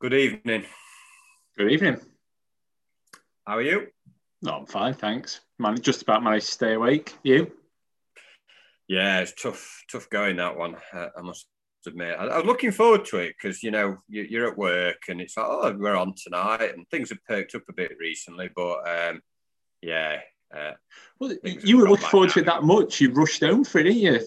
Good evening. Good evening. How are you? No, I'm fine, thanks. Man, just about managed to stay awake. You? Yeah, it's tough, tough going that one. Uh, I must admit, I, I, was looking forward to it because you know you, are at work and it's like, oh, we're on tonight, and things have perked up a bit recently. But um, yeah, uh, well, you were looking forward to it that much. You rushed home for it, didn't you?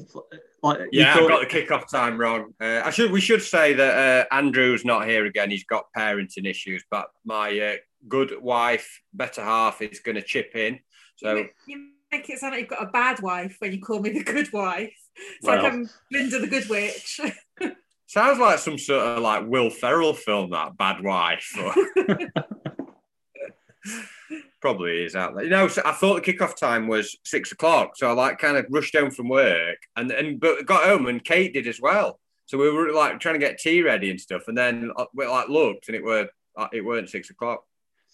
Like, yeah, thought... I got the kick-off time wrong. Uh, I should. We should say that uh, Andrew's not here again. He's got parenting issues, but my uh, good wife, better half, is going to chip in. So you, you make it sound like you've got a bad wife when you call me the good wife. It's well, like I'm Linda the Good Witch. sounds like some sort of like Will Ferrell film, that bad wife. probably is out there. You know, so I thought the kickoff time was six o'clock, so I like kind of rushed home from work and and but got home and Kate did as well. So we were like trying to get tea ready and stuff, and then uh, we like looked and it were uh, it weren't six o'clock.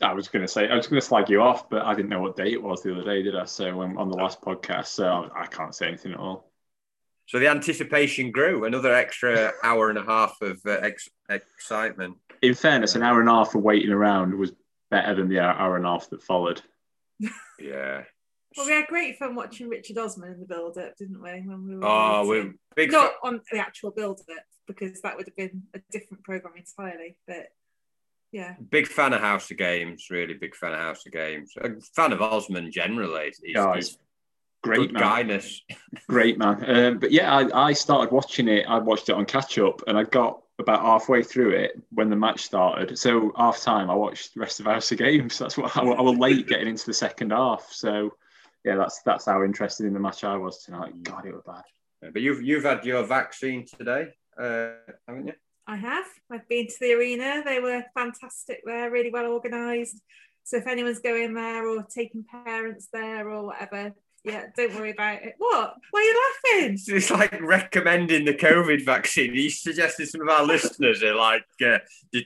I was going to say I was going to slag you off, but I didn't know what day it was the other day, did I? So um, on the last podcast, so I can't say anything at all. So the anticipation grew. Another extra hour and a half of uh, ex- excitement. In fairness, an hour and a half of waiting around was better than the hour and a half that followed. yeah. Well, we had great fun watching Richard Osman in the build-up, didn't we? When we were oh, we're big not on the actual build-up because that would have been a different program entirely. But yeah, big fan of House of Games. Really big fan of House of Games. A fan of Osman generally. He's, oh, he's great man. Great man. Um, but yeah, I, I started watching it. I watched it on catch up, and I got about halfway through it when the match started. So half time, I watched the rest of House of Games. That's what I, I was late getting into the second half. So yeah, that's that's how interested in the match I was tonight. God, it was bad. Yeah, but you've you've had your vaccine today, uh, haven't you? I have. I've been to the arena. They were fantastic there, really well organised. So if anyone's going there or taking parents there or whatever, yeah, don't worry about it. What? Why are you laughing? It's like recommending the COVID vaccine. He's suggesting some of our listeners are like uh,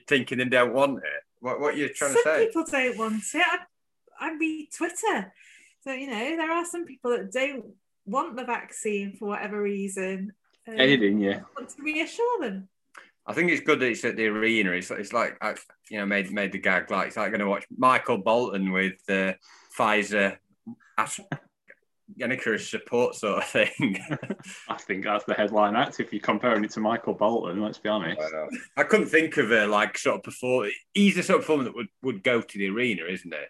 thinking they don't want it. What, what are you trying some to say? people don't want it. I, I read Twitter. So, you know, there are some people that don't want the vaccine for whatever reason. Um, Anything, yeah. Want to reassure them. I think it's good that it's at the arena. It's, it's like, you know, made made the gag like it's like going to watch Michael Bolton with uh, Pfizer Yannick support sort of thing. I think that's the headline act. If you're comparing it to Michael Bolton, let's be honest. I, I couldn't think of a like sort of perform. He's the sort of performer that would, would go to the arena, isn't it?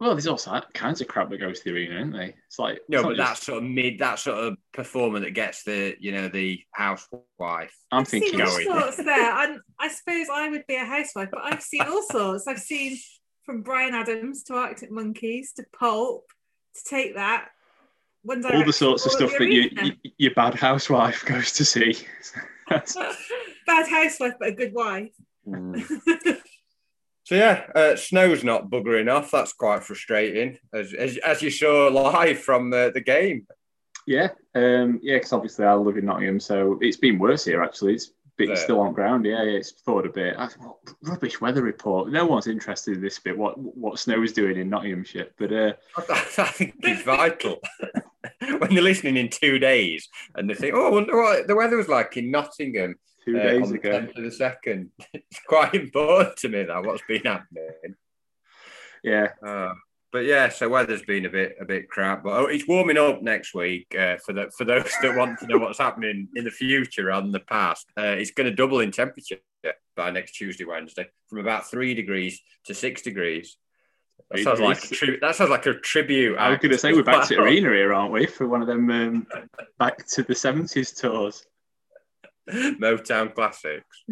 Well, there's also kinds of crap that goes to the arena, isn't they? It's like no, but just... that sort of mid, that sort of performer that gets the you know the housewife. I'm I've thinking seen all sorts there. I'm, I suppose I would be a housewife, but I've seen all sorts. I've seen from Bryan Adams to Arctic Monkeys to Pulp to take that all the sorts of stuff that you, you, your bad housewife goes to see. bad housewife, but a good wife. Mm. so yeah, uh, snow's not buggering off. That's quite frustrating, as as, as you saw live from the, the game. Yeah, um, yeah, because obviously I live in Nottingham, so it's been worse here. Actually, it's bit still on ground. Yeah, yeah, it's thawed a bit. I, well, rubbish weather report. No one's interested in this bit. What what snow is doing in Nottinghamshire, but uh, I think it's vital. when they're listening in two days and they think, "Oh, I wonder what the weather was like in Nottingham two uh, days ago." To the second, it's quite important to me that what's been happening. Yeah. Uh, but yeah, so weather's been a bit a bit crap, but oh, it's warming up next week uh, for the for those that want to know what's happening in the future rather than the past. Uh, it's going to double in temperature by next Tuesday, Wednesday, from about three degrees to six degrees. That sounds like a tri- that sounds like a tribute. I was going to say we're back to arena here, aren't we? For one of them um, back to the seventies tours, Motown classics.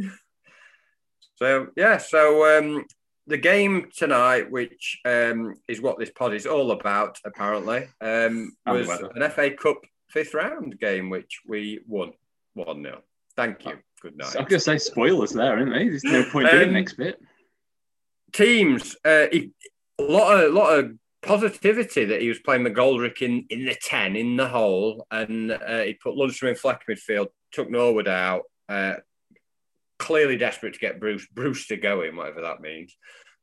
so yeah, so um, the game tonight, which um, is what this pod is all about, apparently, um, was an FA Cup fifth round game, which we won one 0 Thank you. Good night. I'm going to say spoilers there, aren't they? There's no point doing um, next bit. Teams, uh, a lot of lot of positivity that he was playing McGoldrick in in the ten in the hole, and uh, he put Lundstram in fleck midfield, took Norwood out. Uh, clearly desperate to get Bruce Brewster going, whatever that means.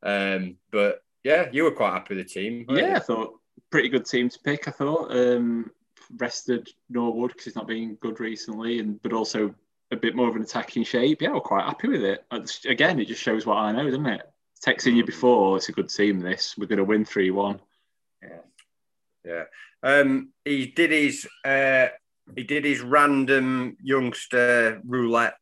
Um, but yeah, you were quite happy with the team. Yeah, you? I thought pretty good team to pick. I thought um, rested Norwood because he's not been good recently, and but also a bit more of an attacking shape, yeah, we're quite happy with it. Again, it just shows what I know, doesn't it? Texting you before, it's a good team. This we're going to win three one. Yeah, yeah. Um, he did his uh, he did his random youngster roulette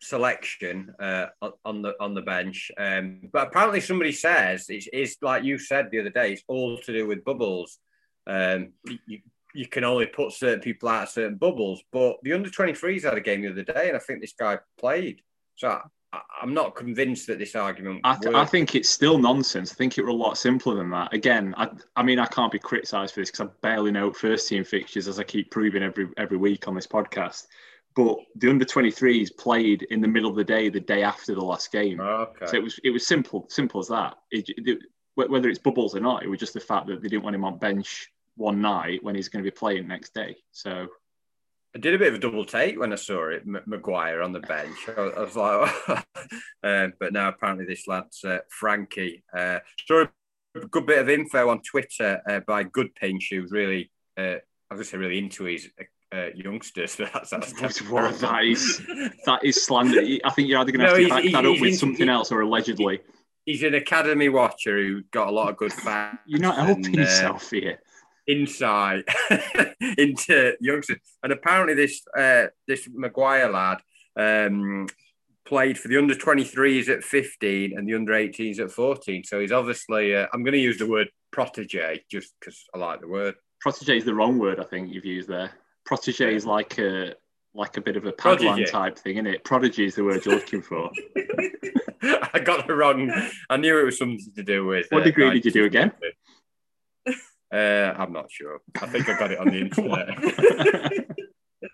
selection uh, on the on the bench. Um, but apparently, somebody says it's, it's, like you said the other day. It's all to do with bubbles. Um, you, you can only put certain people out of certain bubbles. But the under 23s had a game the other day, and I think this guy played. So I, am not convinced that this argument. I, th- I, think it's still nonsense. I think it were a lot simpler than that. Again, I, I mean, I can't be criticised for this because I barely know first team fixtures, as I keep proving every every week on this podcast. But the under 23s played in the middle of the day, the day after the last game. Okay. So it was it was simple, simple as that. It, it, whether it's bubbles or not, it was just the fact that they didn't want him on bench one night when he's going to be playing next day. So I did a bit of a double take when I saw it, M- Maguire on the bench. I, I was like, uh, but now apparently this lad's uh, Frankie. Uh, saw a good bit of info on Twitter uh, by Good Pinch, who's really, uh, I was say, really into his uh, youngsters. That's, that's, that's that is that is slander. I think you're either going to have no, to back that up with something else or allegedly. He's an academy watcher who got a lot of good facts. You're not helping and, yourself here insight into youngsters. And apparently, this uh, this Maguire lad um, played for the under 23s at 15 and the under 18s at 14. So he's obviously, uh, I'm going to use the word protege just because I like the word. Protege is the wrong word, I think you've used there. Protege is like a like a bit of a Padawan type thing, isn't it? Prodigy is the word you're looking for. I got it wrong. I knew it was something to do with. What uh, degree did you do again? Uh, I'm not sure. I think I got it on the internet.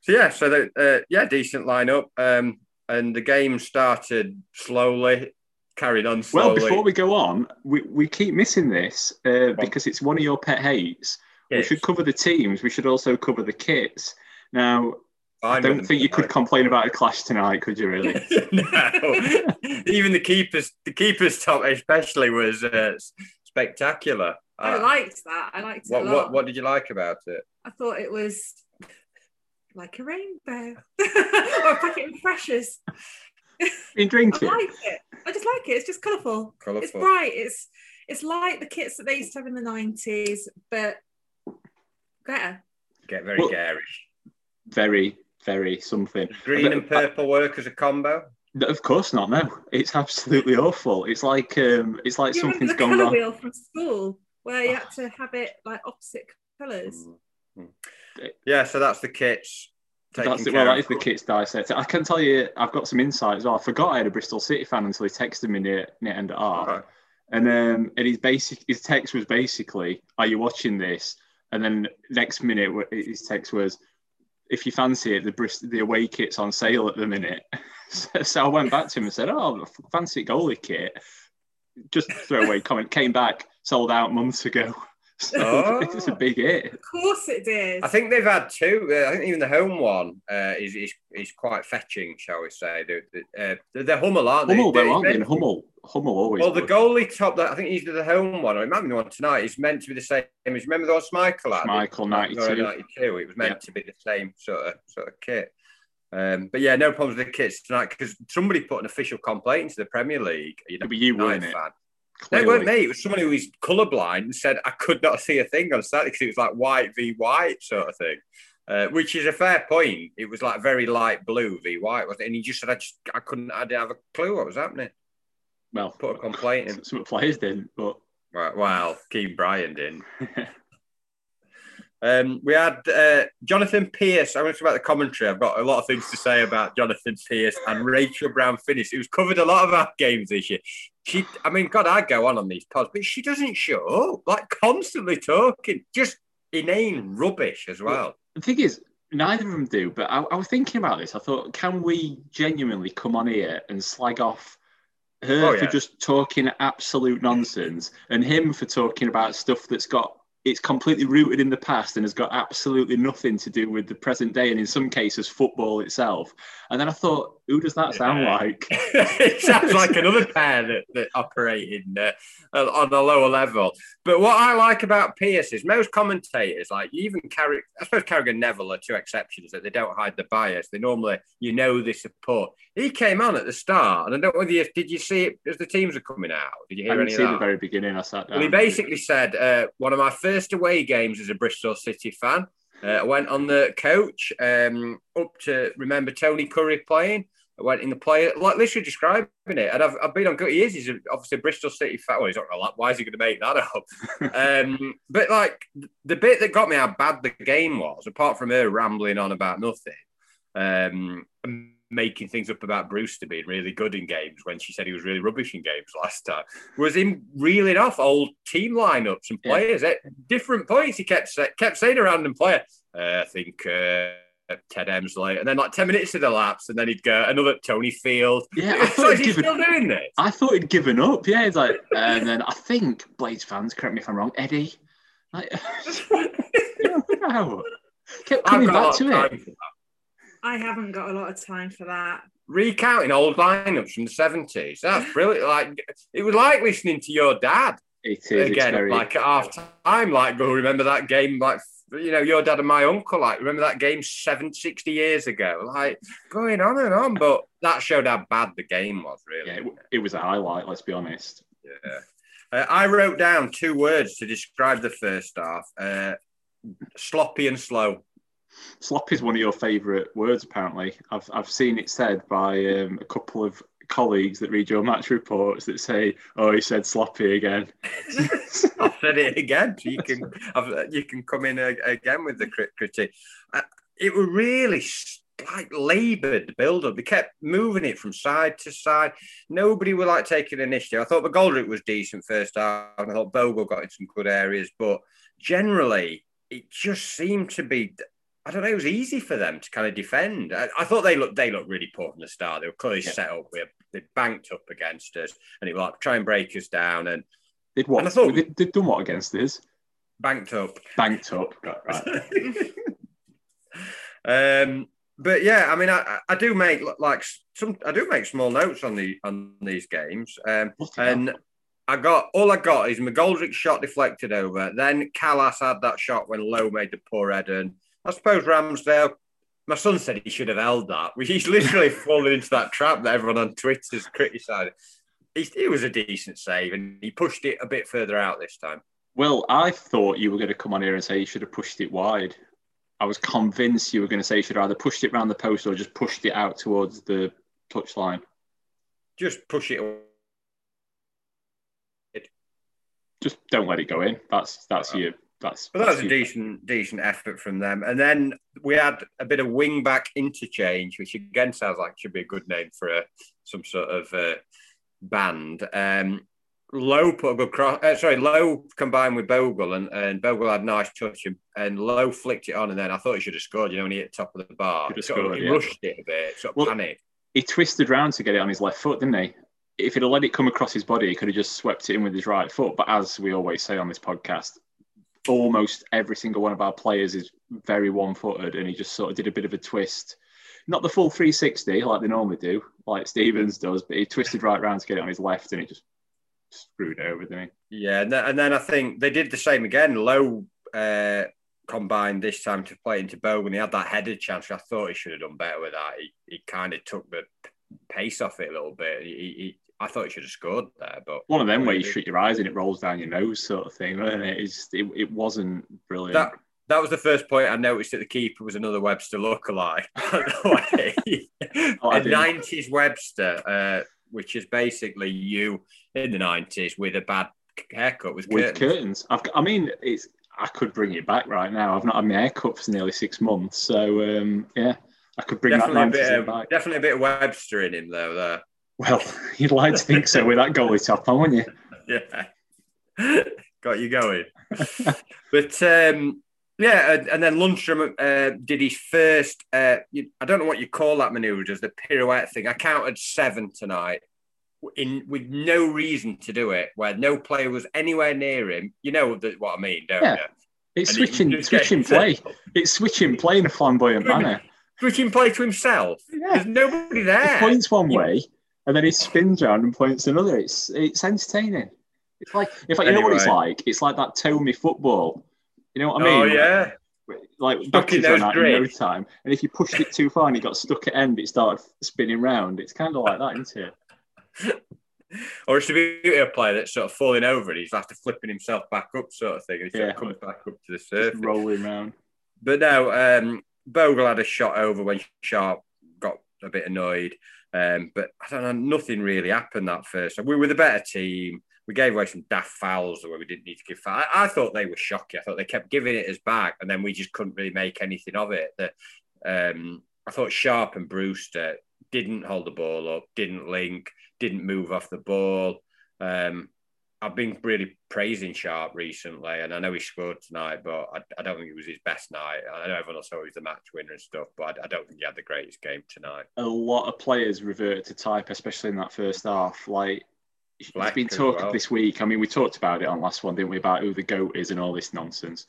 so yeah, so the, uh, yeah, decent lineup. Um, and the game started slowly, carried on slowly. Well, before we go on, we, we keep missing this uh, because it's one of your pet hates. We should cover the teams. We should also cover the kits. Now, I don't think you could complain about a clash tonight, could you? Really? no. Even the keepers, the keepers top especially was uh, spectacular. I uh, liked that. I liked it. What, what, what did you like about it? I thought it was like a rainbow or a packet of freshers. Been drinking. I like it. I just like it. It's just colourful. Colourful. It's bright. It's it's like the kits that they used to have in the nineties, but better. Get very well, garish. Very, very something. Green and purple work as a combo. Of course not. No, it's absolutely awful. It's like um, it's like you something's the gone wrong. Wheel from school where you had to have it like opposite colours. Mm-hmm. Yeah, so that's the kits. That's it. Well, that is the kits dissected. I can tell you, I've got some insight as well. I forgot I had a Bristol City fan until he texted me near near end of half, right. and um, and his basic his text was basically, "Are you watching this?" And then next minute, his text was, "If you fancy it, the Bristol the away kit's on sale at the minute." so, so I went back to him and said, "Oh, fancy goalie kit." Just throw away comment. Came back sold out months ago. So oh. it's a big hit. Of course it did. I think they've had two. Uh, I think even the home one uh, is, is is quite fetching, shall we say? The, the, uh, they're Hummel, aren't Hummel, they? Hummel, aren't they? And Hummel, Hummel always. Well, the goalie top that I think he's the home one, or it might be the one tonight, is meant to be the same as remember the one Michael had? Michael 92. 92. It was meant yeah. to be the same sort of sort of kit. Um, but yeah, no problems with the kits tonight because somebody put an official complaint into the Premier League. You know, you weren't it? Fan. Clearly. It weren't me. It was someone who was colourblind and said I could not see a thing on Saturday because it was like white v white sort of thing, uh, which is a fair point. It was like very light blue v white, wasn't it? And he just said I just I couldn't I didn't have a clue what was happening. Well, put a complaint in. Some players didn't, but right. Well, Kean Bryan didn't. Um, we had uh, Jonathan Pearce. I want to talk about the commentary. I've got a lot of things to say about Jonathan Pearce and Rachel Brown Finnis, who's covered a lot of our games this year. She, I mean, God, I go on on these pods, but she doesn't show up, like constantly talking, just inane rubbish as well. The thing is, neither of them do. But I, I was thinking about this. I thought, can we genuinely come on here and slag off her oh, yeah. for just talking absolute nonsense and him for talking about stuff that's got it's completely rooted in the past and has got absolutely nothing to do with the present day and in some cases football itself. And then i thought Who does that sound Yeah. like? it sounds like another pair that, that operate in, uh, on a lower level. But what I like about Pearce is most commentators, like even Carrick, I suppose Carragher and Neville are two exceptions that they don't hide the bias. They normally, you know, they support. He came on at the start, and I don't know whether you did you see it as the teams are coming out. Did you hear I didn't any see the very beginning. I sat down. Well, he basically said, uh, one of my first away games as a Bristol City fan. Uh, I went on the coach um, up to remember Tony Currie playing. I went in the play, like literally describing it. And I've, I've been on good. He is. He's obviously a Bristol City fan. Well, he's not lot. Why is he going to make that up? um, but like the bit that got me how bad the game was, apart from her rambling on about nothing, um, and making things up about Brewster being really good in games when she said he was really rubbish in games last time, was him reeling off old team lineups and Yeah. players at different points. He kept kept saying a random player. Uh, I think. Uh, Ted Hemsley, and then like ten minutes of the lapse, and then he'd go another Tony Field. Yeah, I thought is he'd given. still doing this? I thought he'd given up. Yeah, he's like, and then I think Blades fans, correct me if I'm wrong, Eddie. Like, wow. Kept I've coming got a back lot to of it. time for that. I haven't got a lot of time for that. recounting old lineups from the seventies. That's brilliant. Like it was like listening to your dad It is. It's again, very. like at half time. Like, go remember that game? Like, you know, your dad and my uncle. Like, remember that game seven, 60 years ago? Like, going on and on. But that showed how bad the game was, really. yeah, it, it was a highlight. Let's be honest. Yeah. Uh, I wrote down two words to describe the first half: uh, sloppy and slow. Slop is one of your favourite words, apparently. I've I've seen it said by um, a couple of colleagues that read your match reports that say, "Oh, he said sloppy again." I've said it again. You can you can come in again with the crit- critique. Uh, it was really like laboured build up. They kept moving it from side to side. Nobody would like taking initiative. I thought McGoldrick was decent first half, and I thought Bogle got in some good areas, but generally it just seemed to be. I don't know. It was easy for them to kind of defend. I, I thought they looked they looked really poor from the start. They were clearly Yeah. set up. with they banked up against us, and it was like try and break us down and Did what? And I thought- they'd done what against us? banked up. Banked up. Right, right. um, but yeah, I mean, I, I do make like some, I do make small notes on the on these games, um, hell. and I got all I got is McGoldrick's shot deflected over. Then Kalas had that shot when Lowe made the poor. And I suppose Ramsdale. My son said he should have held that. He's literally fallen into that trap that everyone on Twitter's criticised. He, it was a decent save, and he pushed it a bit further out this time. Well, I thought you were going to come on here and say you should have pushed it wide. I was convinced you were going to say you should have either pushed it around the post or just pushed it out towards the touchline. Just push it Just don't let it go in. That's that's Right. you. That's. But that was a decent, decent effort from them. And then we had a bit of wing back interchange, which again sounds like should be a good name for a, some sort of uh, band. Um, Lowe put a good cross. Uh, sorry, Lowe combined with Bogle, and, and Bogle had nice touch, and, and Lowe flicked it on. And then I thought he should have scored. You know, when he hit the top of the bar, Sort of- he yeah. rushed it a bit, sort of Well, panicked. He twisted round to get it on his left foot, didn't he? If he'd have let it come across his body, he could have just swept it in with his right foot. But as we always say on this podcast, almost every single one of our players is very one-footed, and he just sort of did a bit of a twist. Not the full 360 like they normally do, like Stevens does, but he twisted right round to get it on his left, and it just screwed over, didn't he? Yeah, and then, I think they did the same again. Lowe uh, combined this time to play into Bogan. He had that headed chance. I thought he should have done better with that. He, he kind of took the pace off it a little bit. He, he, I thought he should have scored there, but One of them where you shut your eyes and it rolls down your nose, sort of thing, wasn't it? It's, it, it wasn't brilliant. that that was the first point I noticed that the keeper was another Webster lookalike. a Oh, didn't. nineties Webster, uh, which is basically you in the nineties with a bad haircut with, with curtains. curtains. I've, I mean, it's. I could bring it back right now. I've not had my hair cut for nearly six months, so um, yeah, I could bring Definitely a, that bit nineties of, back. definitely a bit of Webster in him though. There. Well, you'd like to think so with that goalie top on, wouldn't you? Yeah. Got you going. but um, yeah, and, and then Lundstram uh, did his first, uh, you- I don't know what you call that maneuver, does the pirouette thing. I counted seven tonight in with no reason to do it, where no player was anywhere near him. You know the, what I mean, don't Yeah. you? It's And switching, switching play. It's switching play in a flamboyant manner. switching play to himself. Yeah. There's nobody He there. points one way and then he spins around and points another. It's it's entertaining. It's like if you know what it's like. It's like that Tommy football. You know what I mean? oh yeah, Like Stuck in batteries ran those out in no time, and if you pushed it too far and it got stuck at end, it started spinning round. It's kind of like that, isn't it? or it's a beauty of a player that's sort of falling over and he's after flipping himself back up, sort of thing. And he sort Yeah. of comes back up to the surface. rolling round. But no, um, Bogle had a shot over when Sharp got a bit annoyed. Um, but I don't know, nothing really happened that first. We were the better team. We gave away some daft fouls where we didn't need to give fouls. I, I thought they were shocking. I thought they kept giving it us back, and then we just couldn't really make anything of it. The, um, I thought Sharp and Brewster didn't hold the ball up, didn't link, didn't move off the ball. Um, I've been really praising Sharp recently, and I know he scored tonight, but I, I don't think it was his best night. I know everyone else thought he was the match winner and stuff, but I, I don't think he had the greatest game tonight. A lot of players revert to type, especially in that first half. Like it's Black been as talk well. this week. I mean, we talked about it on last one, didn't we? About who the goat is and all this nonsense.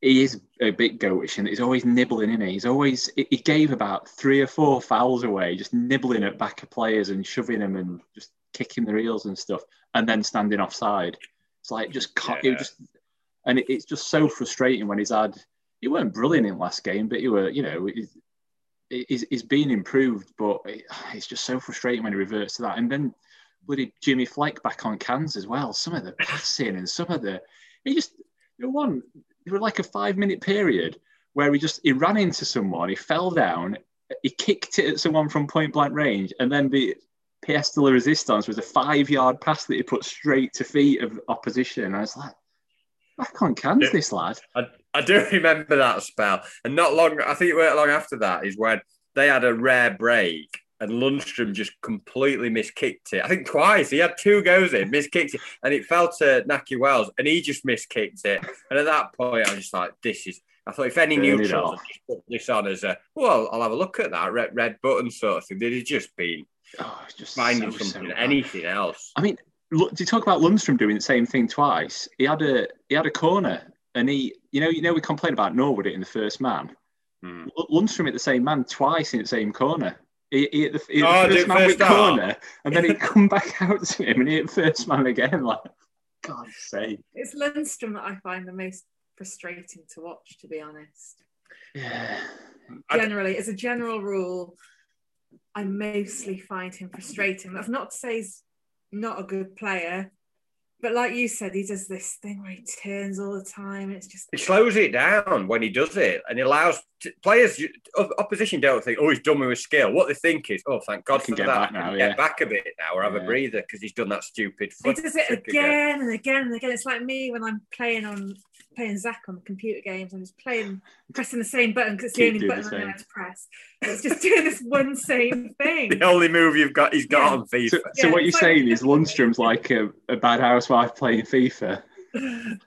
He is a bit goatish, and he's always nibbling in it. He's always he he gave about three or four fouls away, just nibbling at back of players and shoving them and just kicking their heels and stuff, and then standing offside. It's like just cut. It just and it, it's just so frustrating when he's had. He weren't brilliant in last game, but he were, you know, he's, he's, he's been improved. But it, it's just so frustrating when he reverts to that. And then bloody Jimmy Fleck back on cans as well. Some of the passing and some of the he just you know, one there were like a five minute period where he just he ran into someone, he fell down, he kicked it at someone from point blank range, and then the pièce de la resistance was a five yard pass that he put straight to feet of opposition. And I was like, back on cans, Yeah. this lad. I, I do remember that spell, and not long. I think it weren't long after that is when they had a rare break, and Lundstram just completely miskicked it. I think twice. He had two goes in, miskicked it, and it fell to Nakhi Wells, and he just miskicked it. And at that point, I was just like, "This is." I thought if any neutrals put this on as a well, I'll have a look at that red red button sort of thing. They'd have just been Oh, it's just finding so, so something, bad. anything else. I mean, look, do you talk about Lundstram doing the same thing twice? He had a he had a corner, and he, you know, you know, we complained about Norwood in the first man. Hmm. L- Lundstram hit the same man twice in the same corner. He, he hit the, he hit Oh, the did first man first with half? corner, and then he'd come back out to him and he hit first man again. Like, God's sake. It's Lundstram that I find the most frustrating to watch, to be honest. Yeah. I- Generally, as a general rule, I mostly find him frustrating. That's not to say he's not a good player, but like you said, he does this thing where he turns all the time. It's just He slows it down when he does it, and it allows t- players. Opposition don't think, "Oh, he's done me with skill." What they think is, "Oh, thank God He can for get that. back now, Get back a bit now, or have Yeah. a breather because he's done that stupid." he does it trick again and again and again. It's like me when I'm playing on playing Zach on the computer games. I'm just playing, pressing the same button because it's the Keep only button the I know same. how to press. It's just doing this one same thing. The only move you've got, he's got Yeah. on FIFA. So, so Yeah, what you're like- saying is Lundstram's like a, a bad housewife playing FIFA.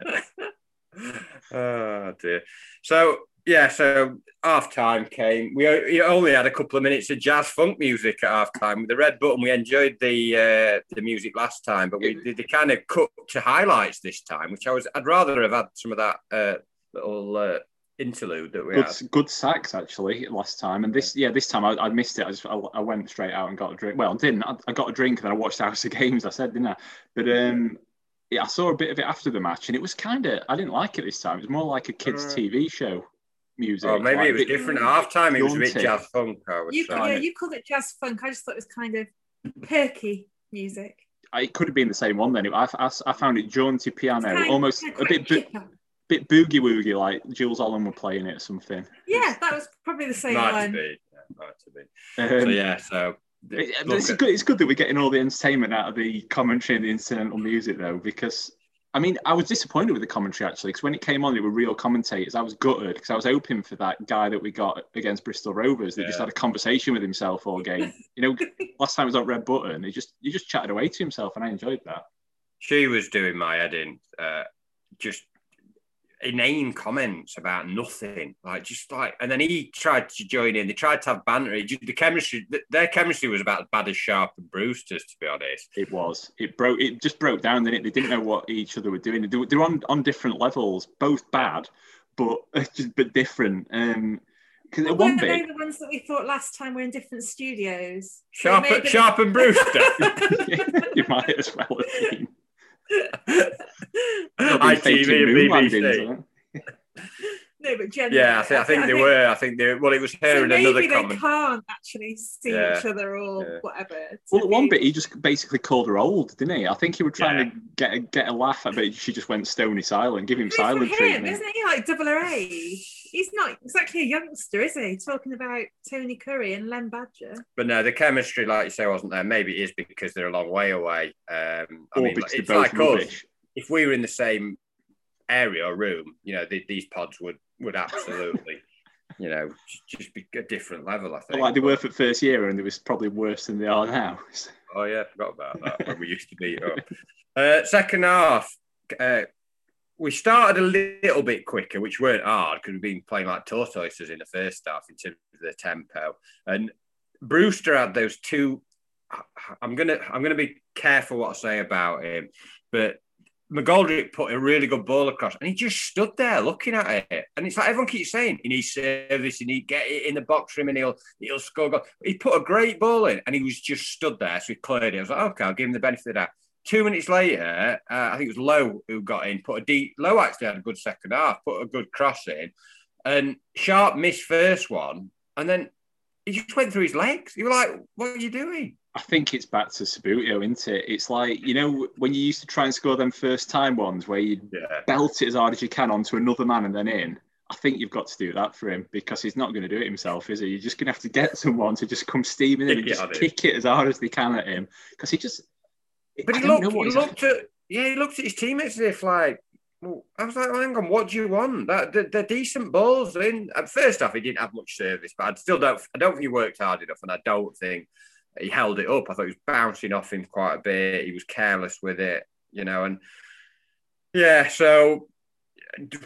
oh dear. So yeah, so half time came. We only had a couple of minutes of jazz funk music at half time with the red button. We enjoyed the uh, the music last time, but we did the kind of cut to highlights this time, which I was I'd rather have had some of that uh, little uh, interlude that we Good, had. good sacks actually last time, and this yeah this time I, I missed it. I just I, I went straight out and got a drink. Well, I didn't. I, I got a drink and then I watched House of Games. I said, didn't I? But um, yeah, I saw a bit of it after the match, and it was kind of I didn't like it this time. It was more like a kids' Uh, TV show music. Oh, maybe like it was different at half time. It was a bit jazz funk. I was You, saying. yeah, you called it jazz funk. I just thought it was kind of perky music. It could have been the same one then. I, I, I found it jaunty piano, Kind- almost kind a bit bo- bit boogie woogie, like Jools Holland were playing it or something. Yeah, that was probably the same might have one. been. Yeah, might have been. Um, So yeah, so It- it's good. It's good that we're getting all the entertainment out of the commentary and the incidental music, though, because I mean, I was disappointed with the commentary actually, because when it came on, they were real commentators. I was gutted because I was hoping for that guy that we got against Bristol Rovers that just had a conversation with himself all game. You know, last time it was on Red Button, he just he just chatted away to himself, and I enjoyed that. she was doing my head in, uh, just inane comments about nothing, like just like, and then he tried to join in. They tried to have banter. It just- The chemistry, th- their chemistry was about as bad as Sharp and Brewster's, to be honest. It was. It broke. It just broke down. Didn't it? They didn't know what each other were doing. They were, they were on, on different levels, both bad, but just but different. Um, Because Well, at one weren't they bit, the ones that we thought last time were in different studios? So Sharp, maybe- Sharp and Brewster. you might as well have been. They'll be ITV and BBC. landings, aren't they? No, but generally, Yeah, I think, I think they uh, were. I think they. Well, it was her So and maybe another they comment. can't actually see Yeah, each other or yeah. whatever. Well, at one bit, he just basically called her old, didn't he? I think he was trying Yeah. to get a, get a laugh at it. She just went stony silent, give him Good silent him, treatment. isn't he? Like double her age. He's not exactly a youngster, is he? Talking about Tony Currie and Len Badger. But no, the chemistry, like you say, wasn't there. Maybe it is because they're a long way away. Um, I Or mean, because it's they're like us. If we were in the same area or room, you know, the, these pods would would absolutely, you know, just- just be a different level. I think. like they were for first year, and it was probably worse than they are now. Oh yeah, I forgot about that when we used to beat up. Uh, second half, uh, we started a little bit quicker, which weren't hard because we've been playing like tortoises in the first half in terms of the tempo. And Brewster had those two. I'm gonna I'm gonna be careful what I say about him, but McGoldrick put a really good ball across, and he just stood there looking at it. And it's like everyone keeps saying, he needs service, he need get it in the box for him, and he'll he'll score. Goal. He put a great ball in, and he was just stood there. So he cleared it. I was like, okay, I'll give him the benefit of that. Two minutes later, uh, I think it was Lowe who got in, put a deep. Lowe actually had a good second half, put a good cross in, and Sharp missed first one, and then he just went through his legs. You were like, what are you doing? I think it's back to Subbuteo, isn't it? It's like you know when you used to try and score them first time ones where you Yeah. belt it as hard as you can onto another man and then in. I think you've got to do that for him because he's not going to do it himself, is he? You're just going to have to get someone to just come steaming in and just it kick it as hard as they can at him because he just. But he looked, he looked at, yeah, he looked at his teammates as if like, well, I was like, well, hang on, what do you want? That they're, they're decent balls. In at first off, he didn't have much service, but I still don't, I don't think he worked hard enough, and I don't think he held it up. I thought he was bouncing off him quite a bit. He was careless with it, you know, and yeah, so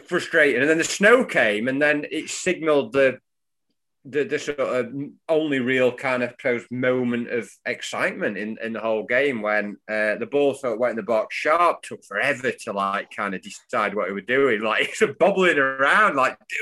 frustrating. And then the snow came, and then it signalled the the, the sort of only real kind of close moment of excitement in, in the whole game when uh, the ball sort of went in the box. Sharp took forever to like kind of decide what he was doing. Like he's bobbling around, like do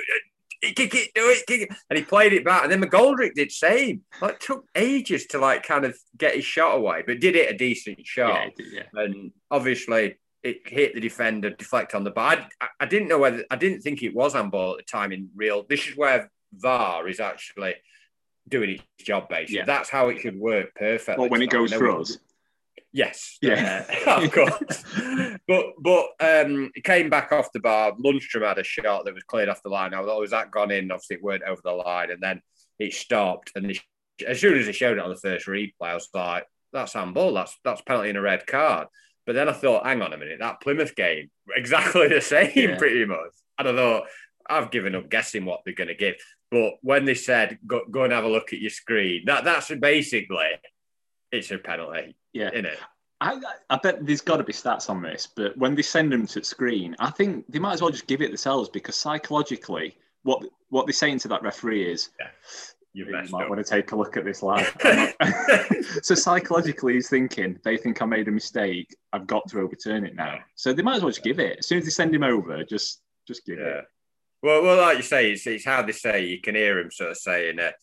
it, kick it, do it, kick it, and he played it back. And then McGoldrick did same. Like took ages to like kind of get his shot away, but did it a decent shot Yeah, yeah. and obviously it hit the defender, deflect on the bar. I, I didn't know whether I didn't think it was handball at the time in real. This is where VAR is actually doing its job. Basically, Yeah. that's how it should work perfectly. Well, when it goes for us, Yes, Yeah. uh, of course. but but um, it came back off the bar. Lundstram had a shot that was cleared off the line. I thought, was that gone in? Obviously, it weren't over the line, and then it stopped. And they, as soon as they showed it on the first replay, I was like, "That's handball. That's that's penalty and a red card." But then I thought, "Hang on a minute, that Plymouth game exactly the same, Yeah. pretty much." And I thought, I've given up guessing what they're going to give. But when they said, "Go, go and have a look at your screen," that that's basically it's a penalty, yeah. isn't it? I, I bet there's got to be stats on this, but when they send them to the screen, I think they might as well just give it themselves because psychologically, what what they're saying to that referee is, You've you might up. want to take a look at this live. so psychologically, he's thinking they think I made a mistake. I've got to overturn it now. So they might as well just give it as soon as they send him over. Just just give Yeah. it. Well, well, like you say, it's, it's how they say. You can hear him sort of saying, it.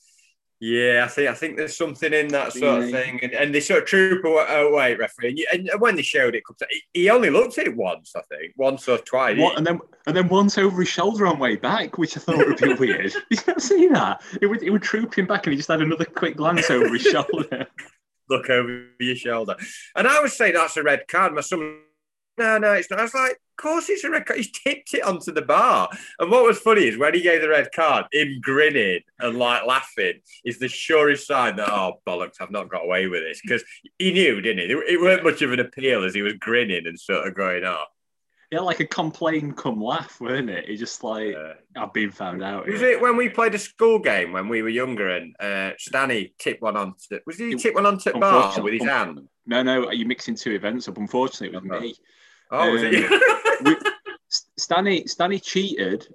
"Yeah, I think I think there's something in that sort of thing," and, and they sort of troop away, referee. And, you, and when they showed it, he- he only looked at it once, I think, once or twice. What, and then and then once over his shoulder on way back, which I thought would be weird. Did you not see that? It would it would troop him back, and he just had another quick glance over his shoulder. Look over your shoulder, and I would say that's a red card. My son, no, no, it's not. I was like, course it's a red card. He's tipped it onto the bar. And what was funny is when he gave the red card, him grinning and like laughing is the surest sign that oh bollocks, I've not got away with this because he knew, didn't he? It, weren't much of an appeal as he was grinning and sort of going, oh. Yeah, like a complain come laugh, weren't it? He just like Uh, I've been found out. was here." it when we played a school game when we were younger and uh, Stanny tipped one onto? Was he It- tip one onto the bar with his hand? No, no, are you mixing two events up? Unfortunately, it was Okay. me. Oh, was Um, it? we, Stanley, Stanley cheated.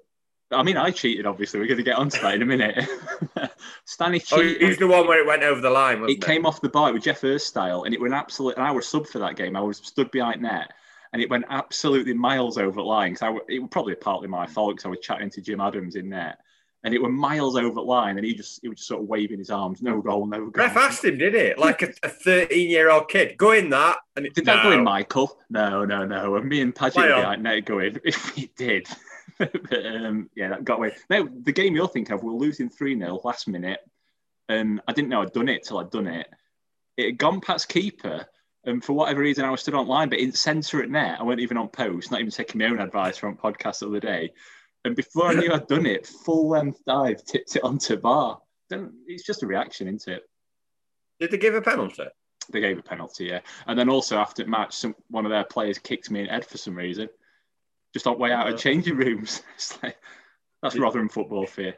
I mean, I cheated. Obviously, we're going to get onto that in a minute. Stanley oh, cheated. he's the one where it went over the line, wasn't it came off the bar with Geoff Hurst style, and it went absolutely. And I was sub for that game. I was stood behind net, and it went absolutely miles over the line. Because it was probably partly my fault because I was chatting to Jim Adams in net, and it were miles over the line, and he just he was just sort of waving his arms, no goal, no goal. Ref asked him, did it? Like a 13 year old kid, go in that. And it, Did that go in, Michael? No, no, no. And me and Padgett would be like, no, go in. If it did. but um, yeah, that got away. No, the game you'll think of, we're losing 3 0 last minute. And I didn't know I'd done it till I'd done it. It had gone past keeper. And for whatever reason, I was stood on line, but in centre at net, I weren't even on post, not even taking my own advice from podcast the other day. And before I knew I'd done it, full length dive tipped it onto bar. Then It's just a reaction, isn't it? Did they give a penalty? They gave a penalty, yeah. And then also after the match, some one of their players kicked me in the head for some reason, just on way out of uh-huh. changing rooms. It's like, that's Rotherham football fear.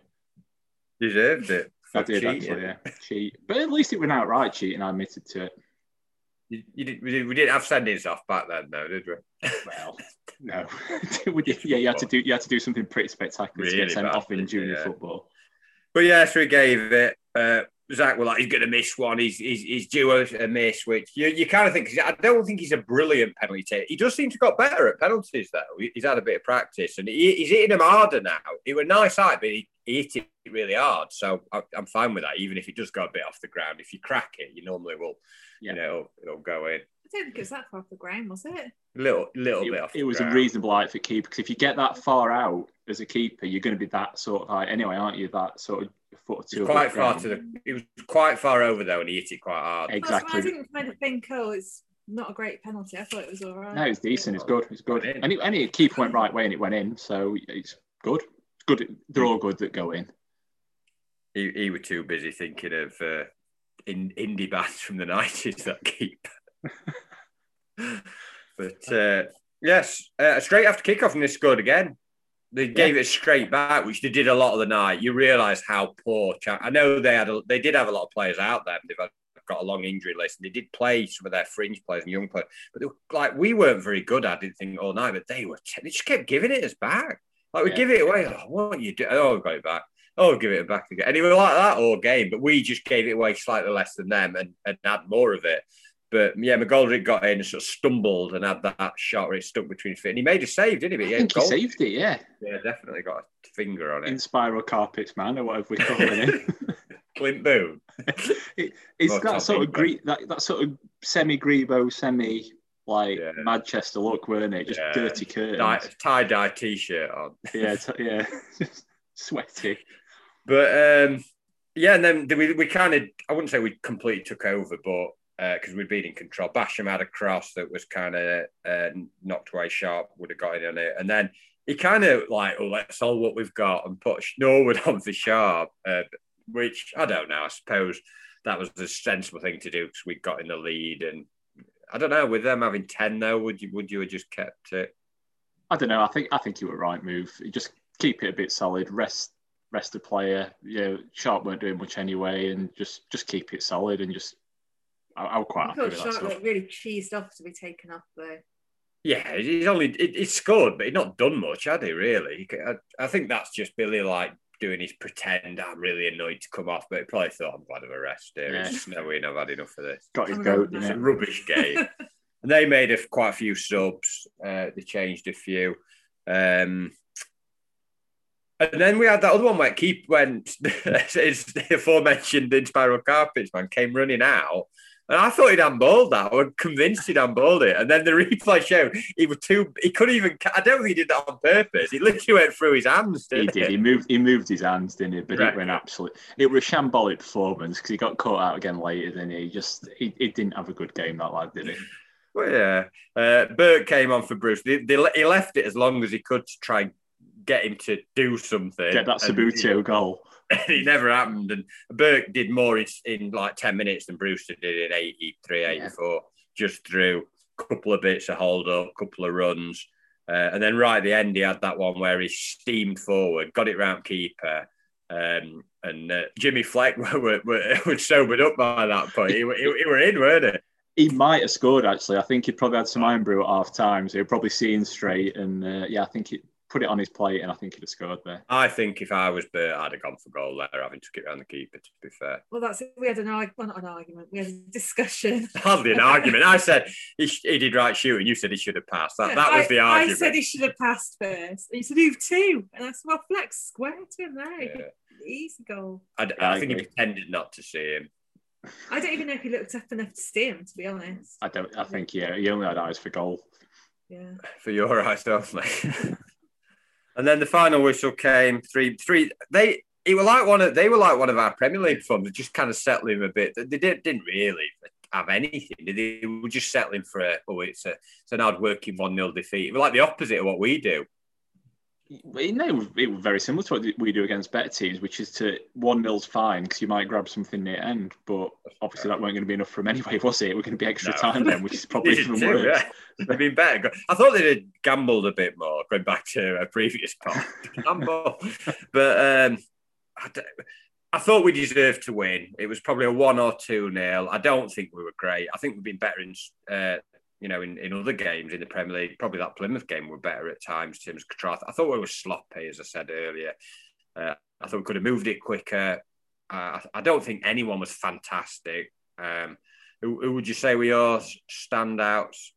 Deserved it. I did cheating. actually, yeah, cheat. But at least it went outright cheating. I admitted to it. You, you did, we, did, we didn't have sendings off back then, though, did we? Well, no, yeah, you had to do you had to do something pretty spectacular to Really get sent off in junior yeah. football. But yeah, so he gave it. Uh, Zach was like, he's going to miss one. He's, he's, he's due a, miss, which you, you kind of think, I don't think he's a brilliant penalty taker. He does seem to got better at penalties, though. He's had a bit of practice and he, he's hitting them harder now. It was a nice height, but he, he hit it really hard. So I, I'm fine with that, even if it does go a bit off the ground. If you crack it, you normally will, Yeah. you know, it'll, it'll go in. I don't think it was that far off the ground, was it? A little, little bit It, off it the was a reasonable height for keeper because if you get that far out as a keeper, you're going to be that sort of height anyway, aren't you? That sort of foot or two. Quite far ground. to the. He was quite far over though, and he hit it quite hard. Hey, That's why I didn't kind of think, oh, it's not a great penalty. I thought it was all right. No, it's decent. It's good. It's good. Went in. And it, and it keeper went right way and it went in, so it's good. It's good. They're all good that go in. He, he was too busy thinking of uh, in indie bands from the nineties that keep. but uh, yes, uh, straight after kickoff, and they scored again. They gave it straight back, which they did a lot of the night. You realise how poor. I know they had, a, they did have a lot of players out there. They've had, got a long injury list. And they did play some of their fringe players and young players, but they were, like we weren't very good. I didn't think all night, but they were. They just kept giving it us back. Like we Yeah. give it away. Oh, what you do? Oh, we got it back. Oh, give it back again. And it was like that all game, but we just gave it away slightly less than them and, and had more of it. But yeah, McGoldrick got in and sort of stumbled and had that shot where it stuck between his feet. And he made a save, didn't he? But I yeah, think he goal- saved it. Yeah, yeah, definitely got a finger on in it. spiral carpets, man, or whatever we call it. Clint Boon. it it's that sort of gre- that, that sort of semi Grebo, semi like Yeah. Manchester look, weren't it? Just Yeah. dirty curtains. Tie- tie-dye t-shirt on. Yeah, t- yeah, sweaty. But um, yeah, and then we, we kind of, I wouldn't say we completely took over, but because we'd been in control. Basham had a cross that was kind of uh, knocked away sharp, would have got in on it. And then he kind of like, oh, let's all what we've got and put Norwood on for sharp, uh, which I don't know. I suppose that was the sensible thing to do because we got in the lead. And I don't know, with them having 10 though, would you, would you have just kept it? I don't know. I think I think you were right move. Just keep it a bit solid. Rest rest the player. You know, Sharp weren't doing much anyway, and just just keep it solid and just. I, I was quite I happy thought with that Sharp stuff. looked really cheesed off to be taken off though. Yeah, he's only it, he scored, but he's not done much, had he? Really? I, c- I, I think that's just Billy like doing his pretend. I'm really annoyed to come off, but he probably thought I'm glad of a rest here. Yeah. It's snowing. I've had enough of this. Got his I goat, It's a rubbish game. and they made a, quite a few subs. Uh, they changed a few. Um, and then we had that other one where Keep went, it's the aforementioned Inspiral Carpets man came running out. And I thought he'd handballed that. I was convinced he'd handballed it. And then the replay showed he was too, he couldn't even, I don't think he did that on purpose. He literally went through his hands. He did. He moved. He moved his hands, didn't he? But Right. it went absolute. It was a shambolic performance because he got caught out again later. Then he just he, he didn't have a good game that lad, did he? Well, yeah. Uh, Burke came on for Bruce. They, they, he left it as long as he could to try and get him to do something. Get that And Subbuteo goal. it never happened. And Burke did more in, in like 10 minutes than Brewster did in 83, 84, just through a couple of bits of hold up, a couple of runs. Uh, and then right at the end, he had that one where he steamed forward, got it round keeper. Um, and uh, Jimmy Fleck were, were, were sobered up by that point. He, were- he, he were in, weren't he? He might have scored actually. I think he probably had some Irn-Bru at half time, so he'll probably seeing straight. And uh, yeah, I think it put it on his plate, and I think he'd have scored there. I think if I was Bert, I'd have gone for goal there, having to get around the keeper. To be fair, Well, that's it. We had an argument, well, not an argument. We had a discussion. hardly an argument. I said he, sh- he did right shooting. You said he should have passed. That that was I- the argument. I said he should have passed first. And he said, who two, And I said, "Well, flex square to him there. Yeah. Easy goal." I, Yeah, I I think he pretended not to see him. I don't even know if he looked up enough to see him. To be honest. I don't. I think yeah, he only had eyes for goal. Yeah. for your eyes only. And then the final whistle came three three. They it were like one of they were like one of our Premier League funds, just kind of settling a bit. They did, didn't really have anything. They were just settling for a oh it's a it's an hard working one 0 defeat. It was like the opposite of what we do. It, no, it was, very similar to what we do against better teams, which is to one 0's fine because you might grab something near end, but obviously that weren't going to be enough for them anyway, was it? We're going to be extra No. time then, which is probably even too, worse. yeah. They've been better. I thought they'd have gambled a bit more, going back to a previous part. Gamble. but um, I, d- I thought we deserved to win. It was probably a one or two nil. I don't think we were great. I think we've been better in, uh, you know, in, in other games in the Premier League. Probably that Plymouth game were better at times. Tim's control. I thought we were sloppy, as I said earlier. Uh, I thought we could have moved it quicker. Uh, I, I don't think anyone was fantastic. Um, who, who would you say were your standouts?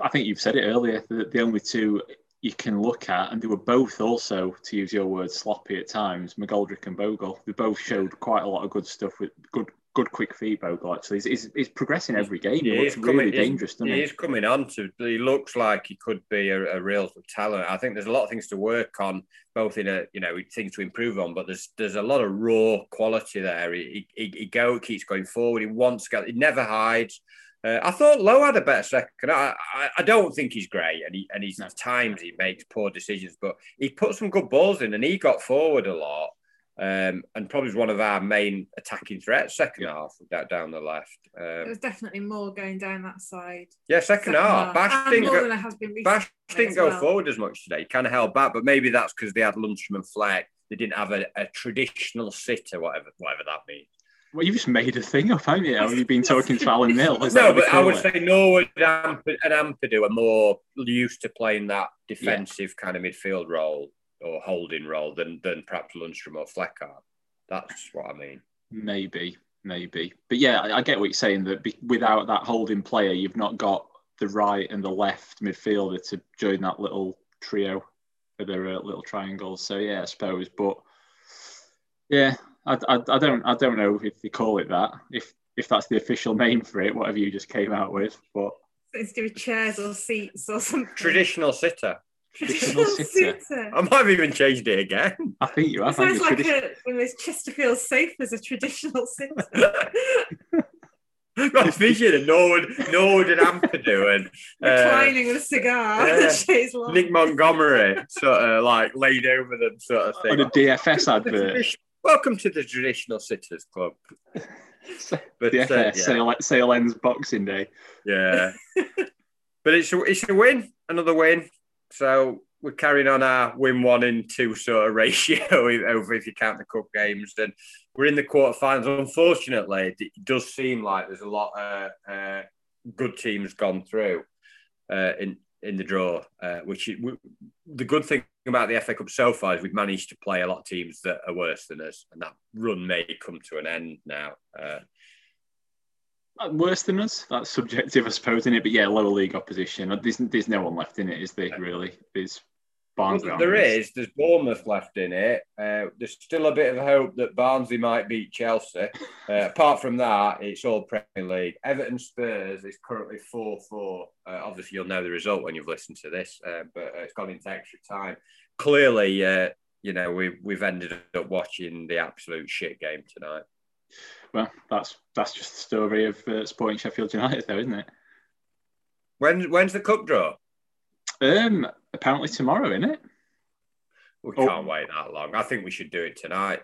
I think you've said it earlier. The, the only two you can look at, and they were both also, to use your word, sloppy at times. McGoldrick and Bogle. They both showed quite a lot of good stuff with good, good quick feet. Bogle actually, he's, he's, he's progressing every game. He, He coming- really he's- dangerous, doesn't He he? coming on to. He looks like he could be a, a real talent. I think there's a lot of things to work on, both in a you know things to improve on, but there's there's a lot of raw quality there. He he, he go keeps going forward. He wants to go. He never hides. Uh, I thought Lowe had a better second. I, I, I don't think he's great, and he and he's No. at times he makes poor decisions, but he put some good balls in, and he got forward a lot. Um, and probably one of our main attacking threats second half down, down the left. There Um, was definitely more going down that side. yeah, second, half. Basham didn't more go, than has been Bash didn't as go forward as much today. He kind of held back, but maybe that's because they had Lundstram and Fleck. They didn't have a, a traditional sitter, whatever whatever that means. Well, you've just made a thing up, haven't you? Have you been talking to Alan Mill? Is No, but I would it? say Norwood and Amp- and Ampadu are more used to playing that defensive kind of midfield role or holding role than than perhaps Lundstram or Fleck are. That's what I mean. Maybe, maybe. But yeah, I, I get what you're saying that be, without that holding player, you've not got the right and the left midfielder to join that little trio for their uh, little triangles. So yeah, I suppose. But yeah, I, I, I don't I don't know if they call it that. If if that's the official name for it, whatever you just came out with. But Something to do with chairs or seats or something. Traditional sitter. Traditional sitter. sitter. I might have even changed it again. I think you It have. haven't sounds you? like Tradi- a, one of those Chesterfield sofas, a traditional sitter. My vision of Norwood, Norwood and Ampadu and uh, Reclining with a cigar yeah. and the chaise longer. Nick Montgomery sort of like laid over them sort of on thing. a DFS advert. Welcome to the traditional sitters club. But DFS uh, yeah, sale, sale ends Boxing Day. yeah. but it's a, it's a win, another win. So we're carrying on our win one in two sort of ratio over if you count the cup games. Then we're in the quarterfinals. Unfortunately, it does seem like there's a lot of uh, good teams gone through uh, in in the draw. Uh, which we, the good thing about the FA Cup so far is we've managed to play a lot of teams that are worse than us, and that run may come to an end now. Worse than us? That's subjective, I suppose, in it. But yeah, lower league opposition. There's, there's no one left in it, is there? Really? There's Barnsley. Well, there there? is. There's Bournemouth left in it. Uh, there's still a bit of hope that Barnsley might beat Chelsea. Uh, apart from that, it's all Premier League. Everton Spurs is currently 4 4. Uh, obviously, you'll know the result when you've listened to this, uh, but uh, it's gone into extra time. Clearly, uh, you know, we, we've ended up watching the absolute shit game tonight. Well, that's that's just the story of uh, Sporting Sheffield United, though, isn't it? When, when's the cup draw? Um, apparently tomorrow, isn't it? We Oh. can't wait that long. I think we should do it tonight.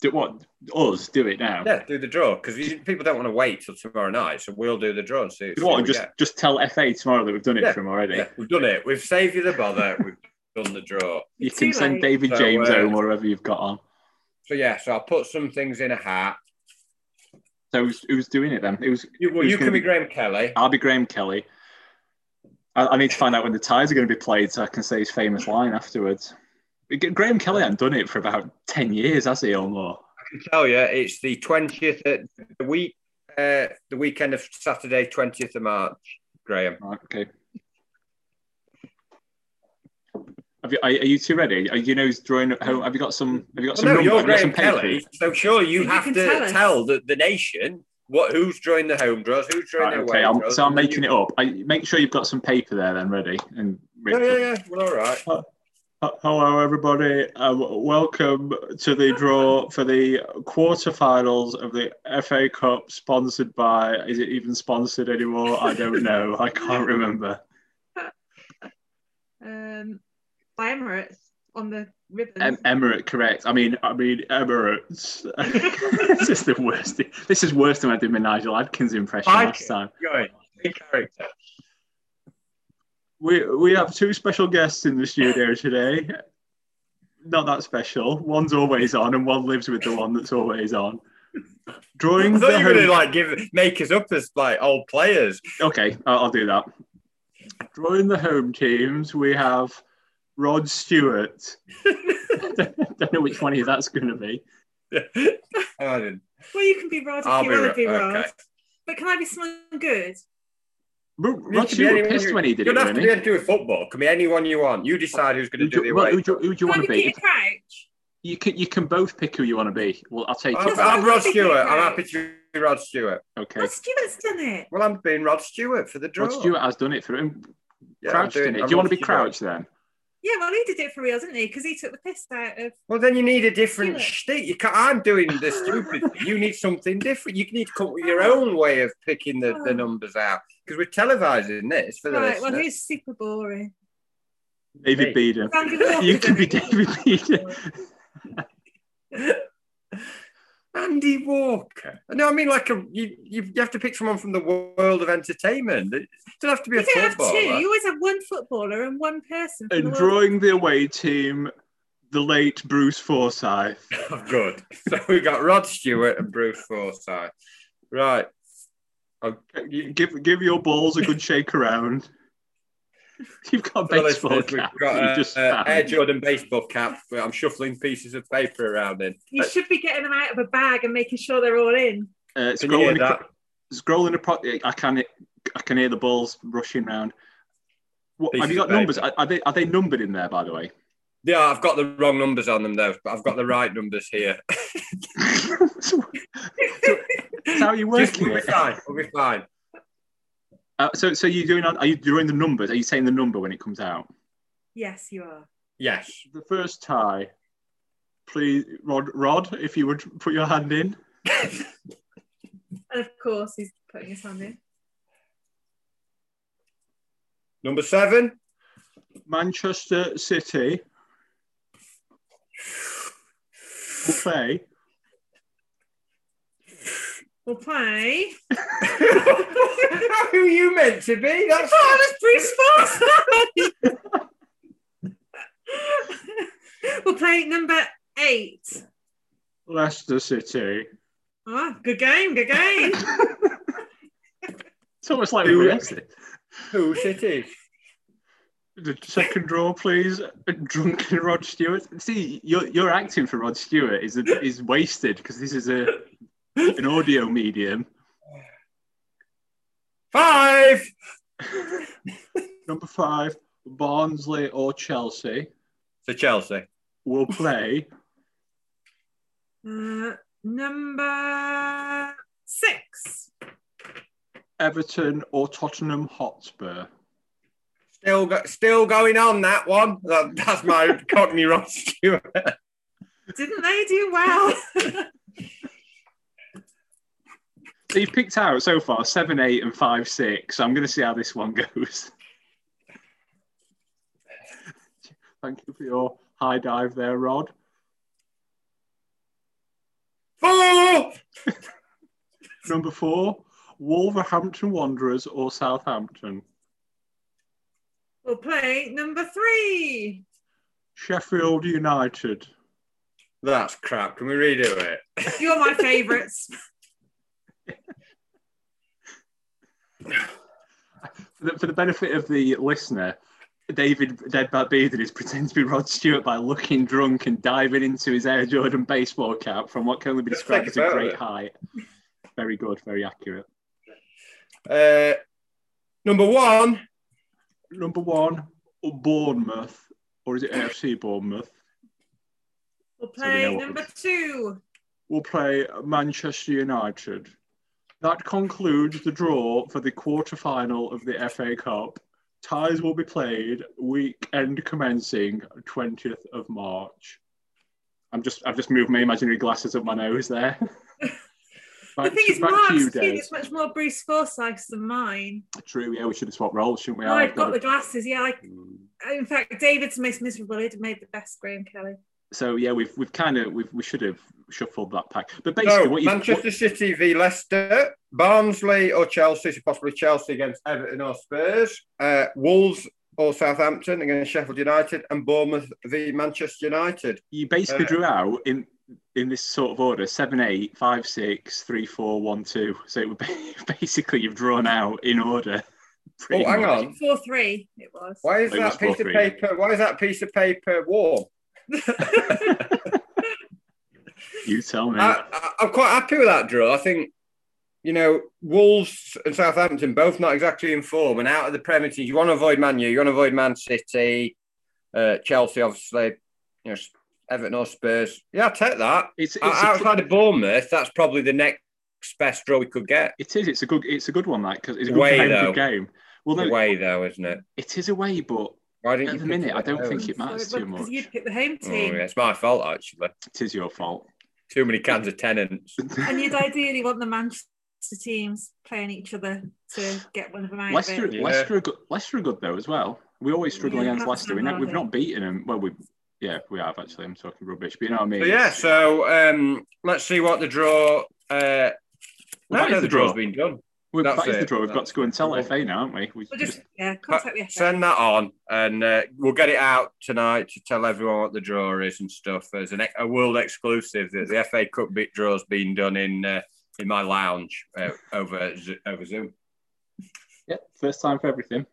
Do what? Us do it now. Yeah, do the draw because people don't want to wait till tomorrow night. So we'll do the draw and see. Do see what? what And just get. just tell FA tomorrow that we've done it Yeah, for 'em already. Yeah, we've done it. We've saved you the bother. We've done the draw. You Too can send late. David So, James uh, home or whoever you've got on. So yeah, so I'll put some things in a hat. So who's, who's doing it then? Who's You, well, you can be be- Graham Kelly. I'll be Graham Kelly. I, I need to find out when the ties are going to be played so I can say his famous line afterwards. Graham Kelly hadn't done it for about 10 years, has he, or more? I can tell you, it's the twentieth the week, uh, the weekend of Saturday, twentieth of March. Graham. Right, okay. Have you, are, are you two ready? Are you know he's drawing at home? Have you got some? Have you got some? Well, no, number- you're have you got some Graham? Kelly, so sure you You have can to tell tell, the, the nation what who's drawing the home draws, who's drawing Right, the okay, away I'm, draws. so I'm making you- it up. I, make sure you've got some paper there then ready. And Yeah, yeah, yeah. Well, all right. Uh, Hello, everybody. Um, welcome to the draw for the quarterfinals of the FA Cup, sponsored by. Is it even sponsored anymore? I don't know. I can't remember. Um, by Emirates on the ribbon. Em- Emirate, correct. I mean, I mean Emirates. this is the worst. This is worse than I did my Nigel Adkins impression I last time. Going in character. We we have two special guests in the studio today. Not that special. One's always on, and one lives with the one that's always on. Drawing I thought the you were going to like give make us up as like old players. Okay, I'll, I'll do that. Drawing the home teams, we have Rod Stewart. Don't know which one of you that's going to be. I well, you can be Rod if I'll you be want to be Rod. okay. But can I be someone good? R- You Rod can be Stewart anyone pissed you- when he did you it, don't have to didn't be he? into football. Can be anyone you want. You decide who's going to do it. well, who do, who do you want to be be? Peter Crouch? You can you can both pick who you want to be. Well, I'll take I'm. I'm Rod Stewart. I'm happy to be Rod Stewart. Okay. Rod Stewart's done it. Well, I'm being Rod Stewart for the draw. Rod Stewart has done it for him. Yeah, I'm Crouch doing- did it. I'm Do you want to be Stewart. Crouch then? Yeah, well, he did it for real, didn't he? Because he took the piss out of. Well, then you need a different Stewart. shtick. You can't, I'm doing the stupid thing. You need something different. You need to come up with your oh. own way of picking the, the oh. numbers out because we're televising this for the Right, well, who's super boring? David Me. Beckham. Andy Walker You can be. David Beckham. Andy Walker. No, I mean like a you, you. You have to pick someone from the world of entertainment. It doesn't have to be a You don't have two. footballer. You always have one footballer and one person. And the world. drawing the away team, the late Bruce Forsyth. Oh, good. So we got Rod Stewart and Bruce Forsyth. Right. Um, you- Give give your balls a good shake around. You've got a for the baseball listeners, cap. We've got a, just a found. Air Jordan baseball cap. where I'm shuffling pieces of paper around in. You should be getting them out of a bag and making sure they're all in. Uh, Can you hear scrolling, that? acro- scrolling across, I can I can hear the balls rushing round. What, have you got numbers? Are, are they are they numbered in there? By the way. Yeah, I've got the wrong numbers on them though, but I've got the right numbers here. so, so how are you Just, working we'll be fine. We'll be fine. Uh, so so you doing? Are you doing the numbers? Are you saying the number when it comes out? Yes, you are. Yes. The first tie, please, Rod. Rod, if you would put your hand in. And of course, he's putting his hand in. Number seven. Manchester City will play We'll play. Who you meant to be? That's Oh, that's Bruce Forsyth. we'll play number eight. Leicester City. Oh, good game, good game. It's almost like we Who- rehearsed it. who City. The second draw, please. Drunken Rod Stewart. See, your your acting for Rod Stewart is is wasted because this is a an audio medium. Five. Number five, Barnsley or Chelsea For Chelsea. will play Uh, number six. Everton or Tottenham Hotspur. Still, go, still going on that one. That, that's my Cockney Rod Stewart. Didn't they do well? So you've picked out so far seven, eight, and five, six. So I'm going to see how this one goes. Thank you for your high dive there, Rod. Four. Number four, Wolverhampton Wanderers or Southampton. we'll play number three. Sheffield United. That's crap. Can we redo it? You're my favourites. For the, for the benefit of the listener, David Deadbat Bearded is pretending to be Rod Stewart by looking drunk and diving into his Air Jordan baseball cap from what can only be described as a a photo. great height. Very good, very accurate. Uh, number one, Number one, Bournemouth, or is it AFC Bournemouth? We'll So we play know what number We'll play Manchester United. That concludes the draw for the quarter-final of the FA Cup. Ties will be played weekend commencing 20th of March. I'm just I've just moved my imaginary glasses up my nose there. The Back thing is, Mark's skin is much more Bruce Forsyth than mine. True, yeah, we should have swapped roles, shouldn't we? No, I've got a- the glasses. Yeah, I, Mm. in fact, David's most miserable. He'd have made the best Graham Kelly. So yeah, we've we've kind of we've, we should have shuffled that pack. But basically, so what you Manchester City v Leicester, Barnsley or Chelsea, so possibly Chelsea against Everton or Spurs, uh, Wolves or Southampton against Sheffield United, and Bournemouth v Manchester United. you basically Uh, drew out in in this sort of order seven eight five six three four one two so it would be basically you've drawn out in order Oh, hang much. on. Four three. It was. Why is It that piece of 4-3. paper? Why is that piece of paper warm? you tell me I, I'm quite happy with that draw. I think, you know, Wolves and Southampton both not exactly in form and out of the League. You want to avoid Man U, you want to avoid Man City, uh, Chelsea, obviously, you know, Everton or Spurs. Yeah, I'll take that. it's, it's O- a, Outside of Bournemouth, that's probably the next best draw we could get. it is it's a good it's a good one that because it's a good Away, game, though. good game well no, Away, though, isn't it? it is away but Why didn't at you the minute I don't at think it matters So, too Because much you'd pick the home Oh, team. yeah, it's my fault, actually. it is your fault Too many cans of Tennent's. And you'd ideally want the Manchester teams playing each other to get one of them out Leicester of it. Yeah. Leicester are good Leicester are good though as well we always struggle Yeah, against Leicester We ne- we've bad. not beaten them well we yeah we have actually I'm talking rubbish but you know what I mean So, yeah, so um, let's see what the draw. Uh, Well, no, that no, is the the draw. draw's been done. We've, That's that is the draw. We've got to go and tell That's- FA now, aren't we? we We'll just yeah, contact the FA. Send that on, and uh, we'll get it out tonight to tell everyone what the draw is and stuff. There's an, a world exclusive, that the FA Cup bit draw's been done in uh, in my lounge uh, over over Zoom. yeah, first time for everything.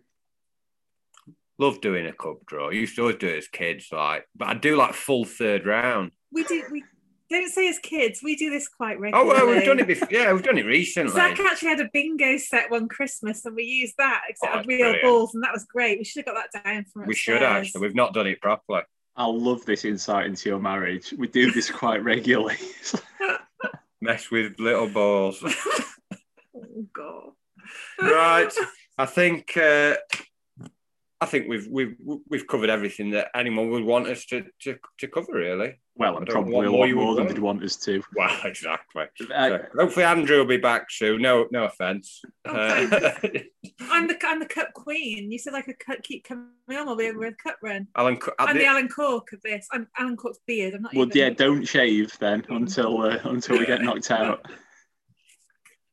Love doing a cup draw. Used to always do it as kids, like, but I do like full third round. We do we don't say as kids, we do this quite regularly. Oh well, we've done it before. Yeah, we've done it recently. Zach actually had a bingo set one Christmas and we used that except Oh, real brilliant. balls and that was great. We should have got that down from We should actually. We've not done it properly. I love this insight into your marriage. We do this quite regularly. Mess with little balls. Oh god. right. I think uh, I think we've we've we've covered everything that anyone would want us to to, to cover, really. Well, I and probably a lot you more than want. they'd want us to. Well, exactly. Uh, So, hopefully, Andrew will be back soon. No, no offense. Oh, Uh, I'm the I'm the cup queen. You said I could cut, keep coming on while we were in cup run. Alan, I'm the the- Alan Cork of this. I'm Alan Cork's beard. I'm not well, even yeah, don't shave then until uh, until we get knocked out.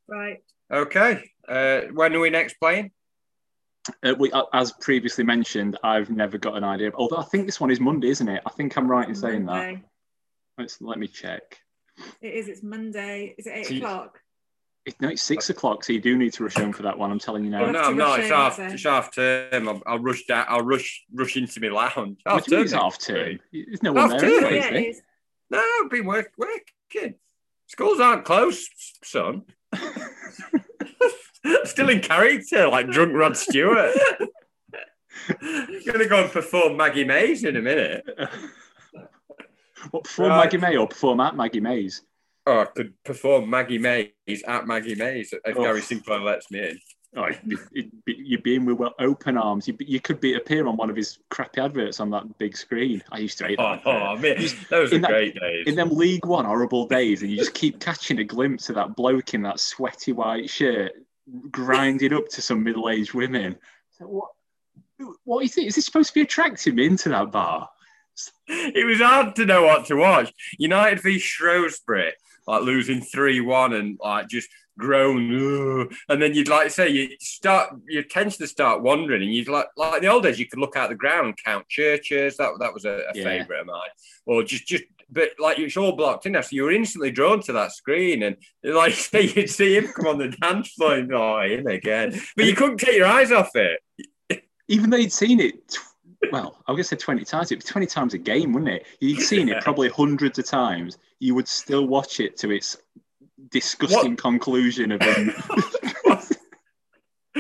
right. okay. Uh, when are we next playing? Uh, we, uh, as previously mentioned, I've never got an idea. Although I think this one is Monday, isn't it? I think I'm right in saying that. Monday. Let's let me check. It is. It's Monday. Is it eight So you- o'clock? It, no, it's six o'clock, so you do need to rush home for that one. I'm telling you Oh, now. We'll no, I'm not. It's half. It's half term. I'll, I'll rush down. I'll rush rush into my lounge. What do you mean it's half term? There's no one there term, yeah, is it. No, I've been work, working. Schools aren't closed, son. Still in character, like drunk Rod Stewart. Gonna go and perform Maggie Mays in a minute. What, perform Right. Maggie May or perform at Maggie Mays? Oh, I could perform Maggie Mays at Maggie Mays if Oh. Gary Sinclair lets me in. Oh, it'd be, it'd be, you'd be in with open arms. You, you could be appear on one of his crappy adverts on that big screen. I used to hate Oh, that. oh, oh advert. man, those in are that- great days. in them League One horrible days, and you just keep catching a glimpse of that bloke in that sweaty white shirt grinding up to some middle-aged women. So what? What is it? Is this supposed to be attracting me into that bar? It was hard to know what to watch. United v Shrewsbury, like losing three one and like just groan, "Ugh." and then you'd like say you start your attention to start wandering, and you'd like like the old days you could look out the ground and count churches. That that was a, a Yeah. favourite of mine, or just just but like it's all blocked in there, so you were instantly drawn to that screen, and like say you'd see him come on the dance floor, and oh, in again, but you couldn't take your eyes off it. Even though you'd seen it, well, I was gonna say twenty times. It'd be twenty times a game, wouldn't it? You'd seen Yeah. it probably hundreds of times. You would still watch it to its disgusting conclusion of um,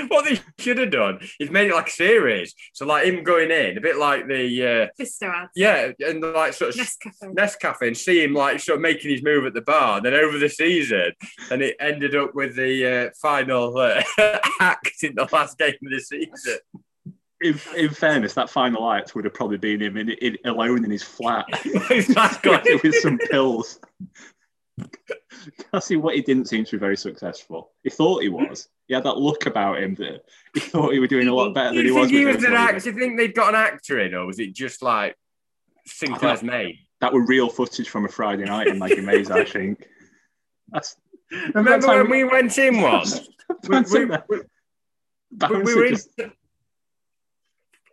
What they should have done is made it like a series, so like him going in, a bit like the uh, Bisto ads. yeah, and like sort of Nescafe. Nescafe and see him like sort of making his move at the bar. And then over the season, and it ended up with the uh, final uh, act in the last game of the season. In, in fairness, that final act would have probably been him in, in, alone in his flat exactly. with some pills. I see what he didn't seem to be very successful. He thought he was. He had that look about him that he thought he was doing a lot better than he you was. think he was an actor? Do you think they'd got an actor in, or was it just like Sinclair's name? That were real footage from a Friday night in Maggie Mays, I think. That's Remember time when we went in once? we, we, we, we, we were in,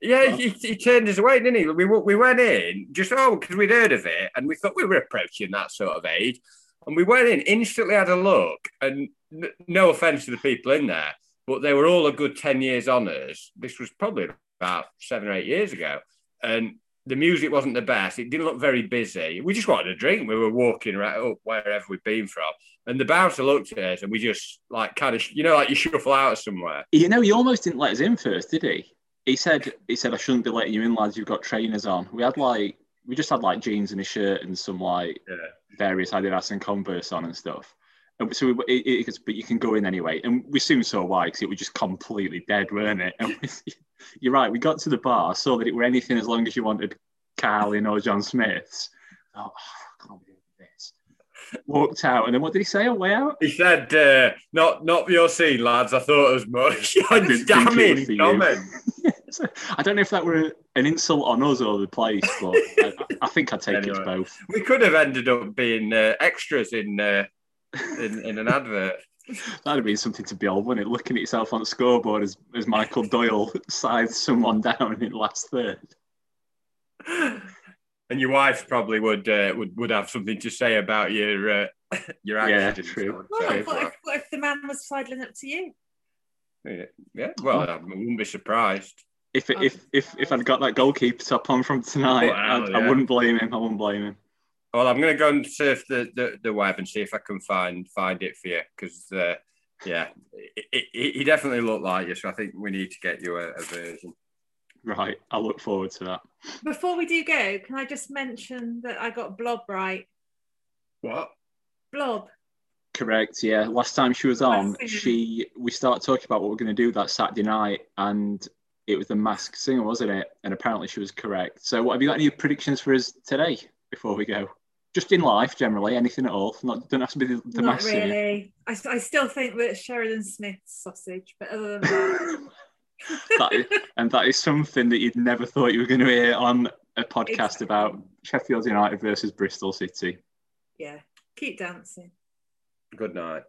yeah, he, he turned us away, didn't he? We, we went in just oh because we'd heard of it and we thought we were approaching that sort of age, and we went in instantly had a look and n- no offense to the people in there, but they were all a good ten years on us. This was probably about seven or eight years ago, and the music wasn't the best. It didn't look very busy. We just wanted a drink. We were walking right up wherever we'd been from, and the bouncer looked at us, and we just like kind of you know like you shuffle out of somewhere. You know, he almost didn't let us in first, did he? He said, "He said I shouldn't be letting you in, lads. You've got trainers on." We had like, we just had like jeans and a shirt and some like Yeah. various Adidas and Converse on and stuff. And so, we, it, it, but you can go in anyway. And we soon saw why, because it was just completely dead, weren't it? And we, you're right. We got to the bar, saw that it were anything as long as you wanted Carling or John Smith's. Oh, I can't believe this. Walked out, and then what did he say on the way out? He said, uh, "Not, not your scene, lads. I thought as much." I didn't think it was for you. comment. So, I don't know if that were an insult on us or the place, but I, I think I'd take it Anyway. to both. We could have ended up being uh, extras in, uh, in in an advert. That'd have been something to behold, wouldn't it? Looking at yourself on the scoreboard as, as Michael Doyle scythes someone down in last third. And your wife probably would uh, would would have something to say about your uh, your Yeah, true. Well, what, if, what if the man was sidling up to you? yeah, yeah, well, I wouldn't be surprised. If if if if I'd got that goalkeeper top on from tonight, Wow, I'd, yeah. I wouldn't blame him. I wouldn't blame him. Well, I'm going to go and surf the, the, the web and see if I can find find it for you because, uh, yeah, it, it, he definitely looked like you. So I think we need to get you a, a version. Right, I look forward to that. Before we do go, can I just mention that I got Blob right? What? Blob. Correct. Yeah. Last time she was on, she we started talking about what we're going to do that Saturday night, and it was the Masked Singer, wasn't it? And apparently she was correct. So, what have you got any predictions for us today before we go? Just in life, generally, anything at all. Not don't have to be the, the Not Masked Singer. really. I, I still think that Sheridan Smith's sausage, but other than that, That is, and that is something that you'd never thought you were going to hear on a podcast Exactly. about Sheffield United versus Bristol City. yeah, keep dancing. Good night.